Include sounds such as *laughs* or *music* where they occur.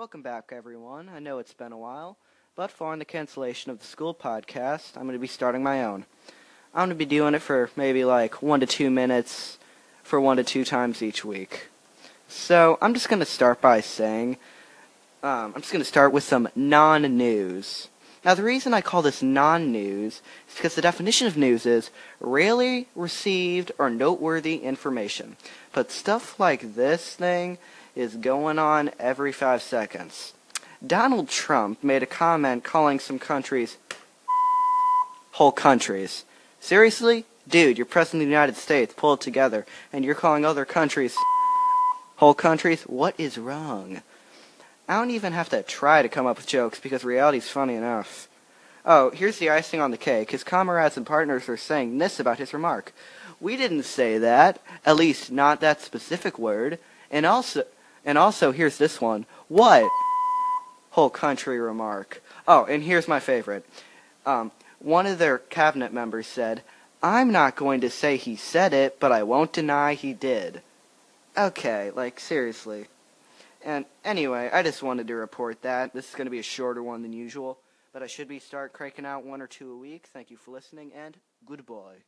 Welcome back, everyone. I know it's been a while, but following the cancellation of the school podcast, I'm going to be starting my own. I'm going to be doing it for maybe like one to two minutes for one to two times each week. So I'm just going to start by saying, um, I'm just going to start with some non news. Now, the reason I call this non news is because the definition of news is rarely received or noteworthy information. But stuff like this thing is going on every five seconds. Donald Trump made a comment calling some countries *laughs* whole countries. Seriously? Dude, you're President of the United States, pull it together, and you're calling other countries *laughs* whole countries? What is wrong? I don't even have to try to come up with jokes because reality's funny enough. Oh, here's the icing on the cake. His comrades and partners are saying this about his remark. We didn't say that, at least not that specific word. And also, and also here's this one. What? Whole country remark. Oh, and here's my favorite. Um, one of their cabinet members said, I'm not going to say he said it, but I won't deny he did. Okay, like, seriously. And anyway, I just wanted to report that. This is going to be a shorter one than usual, but I should be start cranking out one or two a week. Thank you for listening, and goodbye.